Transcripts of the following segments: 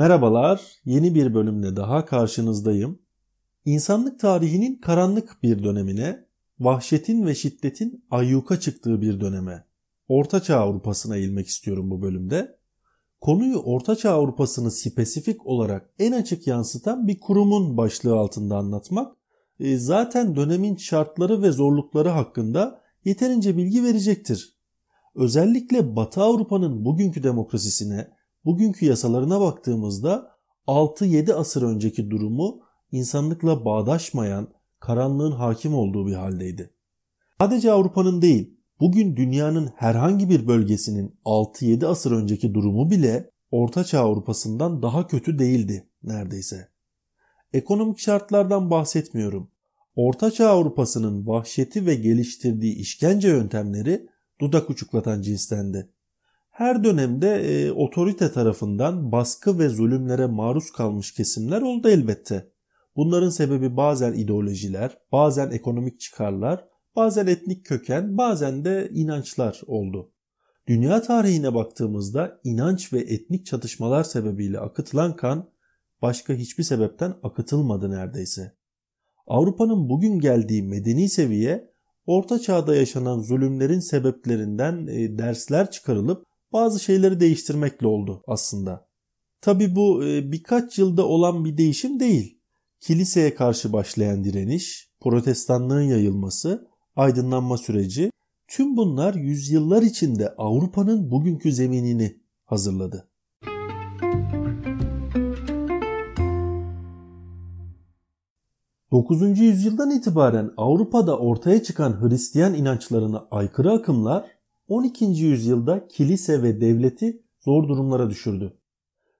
Merhabalar, yeni bir bölümle daha karşınızdayım. İnsanlık tarihinin karanlık bir dönemine, vahşetin ve şiddetin ayyuka çıktığı bir döneme, Ortaçağ Avrupa'sına eğilmek istiyorum bu bölümde. Konuyu Ortaçağ Avrupa'sını spesifik olarak en açık yansıtan bir kurumun başlığı altında anlatmak, e, zaten dönemin şartları ve zorlukları hakkında yeterince bilgi verecektir. Özellikle Batı Avrupa'nın bugünkü demokrasisine, bugünkü yasalarına baktığımızda 6-7 asır önceki durumu insanlıkla bağdaşmayan, karanlığın hakim olduğu bir haldeydi. Sadece Avrupa'nın değil, bugün dünyanın herhangi bir bölgesinin 6-7 asır önceki durumu bile Ortaçağ Avrupa'sından daha kötü değildi neredeyse. Ekonomik şartlardan bahsetmiyorum. Ortaçağ Avrupa'sının vahşeti ve geliştirdiği işkence yöntemleri dudak uçuklatan cinstendi. Her dönemde e, otorite tarafından baskı ve zulümlere maruz kalmış kesimler oldu elbette. Bunların sebebi bazen ideolojiler, bazen ekonomik çıkarlar, bazen etnik köken, bazen de inançlar oldu. Dünya tarihine baktığımızda inanç ve etnik çatışmalar sebebiyle akıtılan kan başka hiçbir sebepten akıtılmadı neredeyse. Avrupa'nın bugün geldiği medeni seviye Orta Çağ'da yaşanan zulümlerin sebeplerinden e, dersler çıkarılıp bazı şeyleri değiştirmekle oldu aslında. Tabi bu e, birkaç yılda olan bir değişim değil. Kiliseye karşı başlayan direniş, protestanlığın yayılması, aydınlanma süreci tüm bunlar yüzyıllar içinde Avrupa'nın bugünkü zeminini hazırladı. 9. yüzyıldan itibaren Avrupa'da ortaya çıkan Hristiyan inançlarına aykırı akımlar 12. yüzyılda kilise ve devleti zor durumlara düşürdü.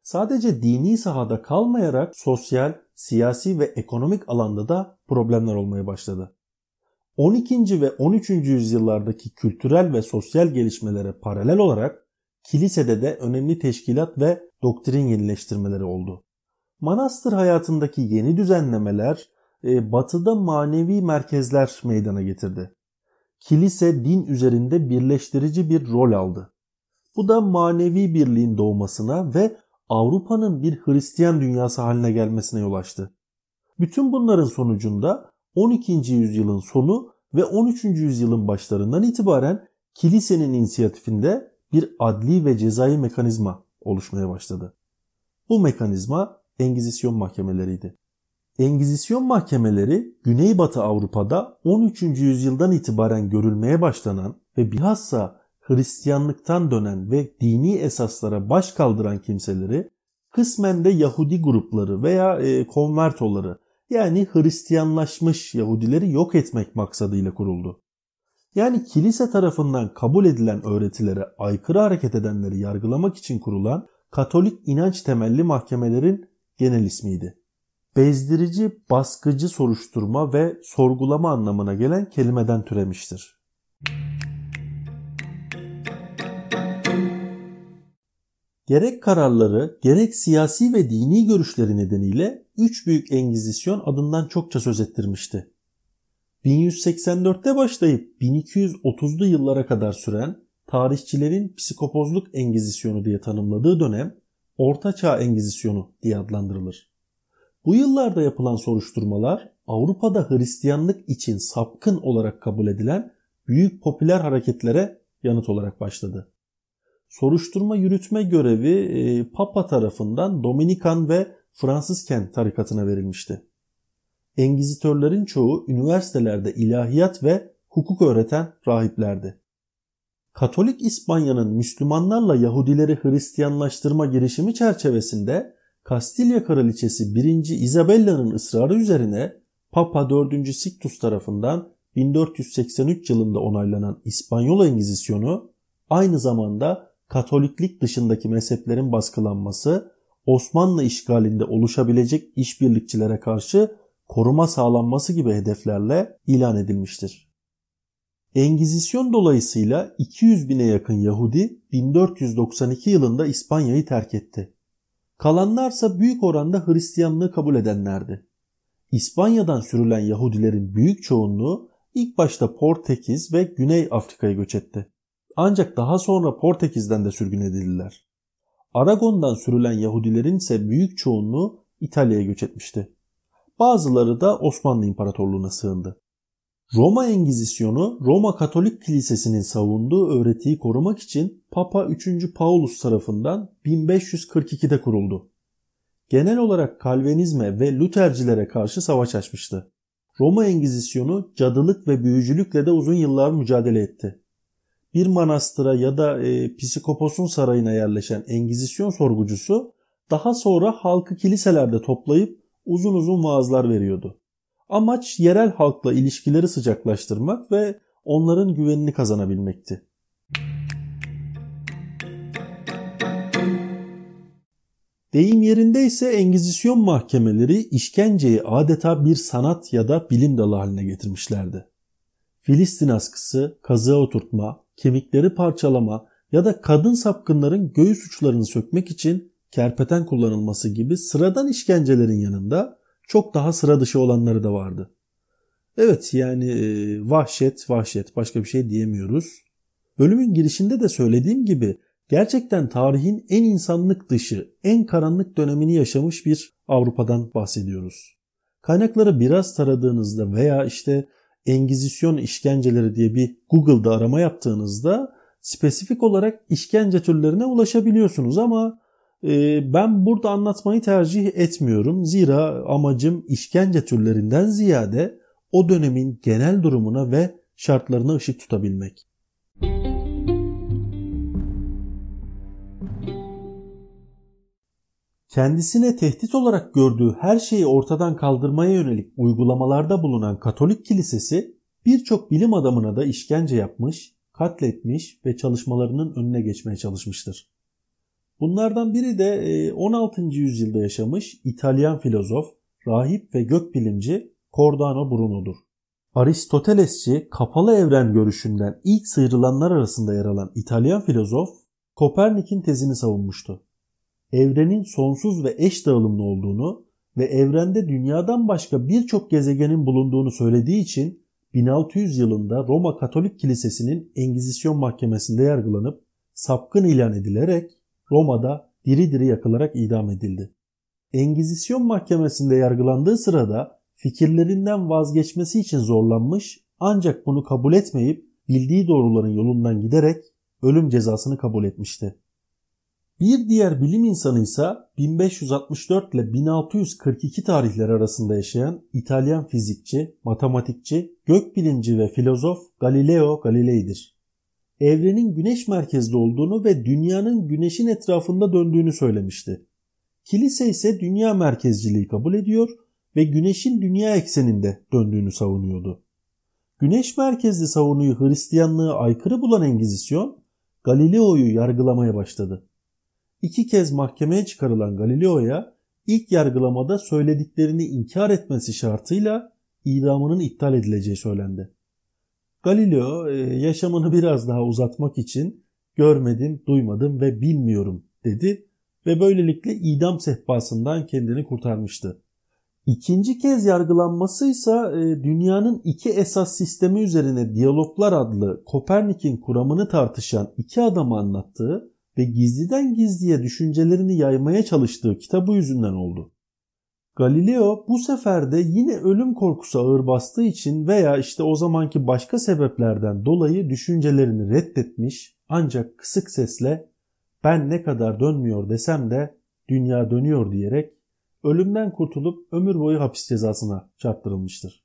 Sadece dini sahada kalmayarak sosyal, siyasi ve ekonomik alanda da problemler olmaya başladı. 12. ve 13. yüzyıllardaki kültürel ve sosyal gelişmelere paralel olarak kilisede de önemli teşkilat ve doktrin yenileştirmeleri oldu. Manastır hayatındaki yeni düzenlemeler e, batıda manevi merkezler meydana getirdi kilise din üzerinde birleştirici bir rol aldı. Bu da manevi birliğin doğmasına ve Avrupa'nın bir Hristiyan dünyası haline gelmesine yol açtı. Bütün bunların sonucunda 12. yüzyılın sonu ve 13. yüzyılın başlarından itibaren kilisenin inisiyatifinde bir adli ve cezai mekanizma oluşmaya başladı. Bu mekanizma Engizisyon mahkemeleriydi. Engizisyon mahkemeleri Güneybatı Avrupa'da 13. yüzyıldan itibaren görülmeye başlanan ve bilhassa Hristiyanlıktan dönen ve dini esaslara baş kaldıran kimseleri kısmen de Yahudi grupları veya e, konvertoları yani Hristiyanlaşmış Yahudileri yok etmek maksadıyla kuruldu. Yani kilise tarafından kabul edilen öğretilere aykırı hareket edenleri yargılamak için kurulan Katolik inanç temelli mahkemelerin genel ismiydi bezdirici, baskıcı soruşturma ve sorgulama anlamına gelen kelimeden türemiştir. Gerek kararları, gerek siyasi ve dini görüşleri nedeniyle üç büyük engizisyon adından çokça söz ettirmişti. 1184'te başlayıp 1230'lu yıllara kadar süren tarihçilerin psikopozluk engizisyonu diye tanımladığı dönem Orta Çağ Engizisyonu diye adlandırılır. Bu yıllarda yapılan soruşturmalar Avrupa'da Hristiyanlık için sapkın olarak kabul edilen büyük popüler hareketlere yanıt olarak başladı. Soruşturma yürütme görevi e, Papa tarafından Dominikan ve Fransızken tarikatına verilmişti. Engizitörlerin çoğu üniversitelerde ilahiyat ve hukuk öğreten rahiplerdi. Katolik İspanya'nın Müslümanlarla Yahudileri Hristiyanlaştırma girişimi çerçevesinde Kastilya Kraliçesi 1. Isabella'nın ısrarı üzerine Papa 4. Sictus tarafından 1483 yılında onaylanan İspanyol Engizisyonu aynı zamanda Katoliklik dışındaki mezheplerin baskılanması, Osmanlı işgalinde oluşabilecek işbirlikçilere karşı koruma sağlanması gibi hedeflerle ilan edilmiştir. Engizisyon dolayısıyla 200 bine yakın Yahudi 1492 yılında İspanya'yı terk etti. Kalanlarsa büyük oranda Hristiyanlığı kabul edenlerdi. İspanya'dan sürülen Yahudilerin büyük çoğunluğu ilk başta Portekiz ve Güney Afrika'ya göç etti. Ancak daha sonra Portekiz'den de sürgün edildiler. Aragon'dan sürülen Yahudilerin ise büyük çoğunluğu İtalya'ya göç etmişti. Bazıları da Osmanlı İmparatorluğu'na sığındı. Roma Engizisyonu Roma Katolik Kilisesi'nin savunduğu öğretiyi korumak için Papa 3. Paulus tarafından 1542'de kuruldu. Genel olarak Kalvenizme ve Luthercilere karşı savaş açmıştı. Roma Engizisyonu cadılık ve büyücülükle de uzun yıllar mücadele etti. Bir manastıra ya da e, psikoposun sarayına yerleşen Engizisyon sorgucusu daha sonra halkı kiliselerde toplayıp uzun uzun vaazlar veriyordu. Amaç yerel halkla ilişkileri sıcaklaştırmak ve onların güvenini kazanabilmekti. Deyim yerindeyse Engizisyon mahkemeleri işkenceyi adeta bir sanat ya da bilim dalı haline getirmişlerdi. Filistin askısı, kazığa oturtma, kemikleri parçalama ya da kadın sapkınların göğüs uçlarını sökmek için kerpeten kullanılması gibi sıradan işkencelerin yanında çok daha sıra dışı olanları da vardı. Evet yani e, vahşet vahşet başka bir şey diyemiyoruz. Bölümün girişinde de söylediğim gibi gerçekten tarihin en insanlık dışı, en karanlık dönemini yaşamış bir Avrupa'dan bahsediyoruz. Kaynakları biraz taradığınızda veya işte Engizisyon işkenceleri diye bir Google'da arama yaptığınızda spesifik olarak işkence türlerine ulaşabiliyorsunuz ama ben burada anlatmayı tercih etmiyorum. Zira amacım işkence türlerinden ziyade o dönemin genel durumuna ve şartlarına ışık tutabilmek. Kendisine tehdit olarak gördüğü her şeyi ortadan kaldırmaya yönelik uygulamalarda bulunan Katolik Kilisesi birçok bilim adamına da işkence yapmış, katletmiş ve çalışmalarının önüne geçmeye çalışmıştır. Bunlardan biri de 16. E, yüzyılda yaşamış İtalyan filozof, rahip ve gökbilimci Cordano Bruno'dur. Aristotelesçi kapalı evren görüşünden ilk sıyrılanlar arasında yer alan İtalyan filozof Kopernik'in tezini savunmuştu. Evrenin sonsuz ve eş dağılımlı olduğunu ve evrende dünyadan başka birçok gezegenin bulunduğunu söylediği için 1600 yılında Roma Katolik Kilisesi'nin Engizisyon Mahkemesi'nde yargılanıp sapkın ilan edilerek Roma'da diri diri yakılarak idam edildi. Engizisyon mahkemesinde yargılandığı sırada fikirlerinden vazgeçmesi için zorlanmış ancak bunu kabul etmeyip bildiği doğruların yolundan giderek ölüm cezasını kabul etmişti. Bir diğer bilim insanı ise 1564 ile 1642 tarihleri arasında yaşayan İtalyan fizikçi, matematikçi, gökbilimci ve filozof Galileo Galilei'dir. Evrenin güneş merkezli olduğunu ve dünyanın güneşin etrafında döndüğünü söylemişti. Kilise ise dünya merkezciliği kabul ediyor ve güneşin dünya ekseninde döndüğünü savunuyordu. Güneş merkezli savunuyu Hristiyanlığı aykırı bulan Engizisyon, Galileo'yu yargılamaya başladı. İki kez mahkemeye çıkarılan Galileo'ya ilk yargılamada söylediklerini inkar etmesi şartıyla idamının iptal edileceği söylendi. Galileo e, yaşamını biraz daha uzatmak için görmedim, duymadım ve bilmiyorum dedi ve böylelikle idam sehpasından kendini kurtarmıştı. İkinci kez yargılanması ise e, dünyanın iki esas sistemi üzerine Diyaloglar adlı Kopernik'in kuramını tartışan iki adamı anlattığı ve gizliden gizliye düşüncelerini yaymaya çalıştığı kitabı yüzünden oldu. Galileo bu sefer de yine ölüm korkusu ağır bastığı için veya işte o zamanki başka sebeplerden dolayı düşüncelerini reddetmiş ancak kısık sesle ben ne kadar dönmüyor desem de dünya dönüyor diyerek ölümden kurtulup ömür boyu hapis cezasına çarptırılmıştır.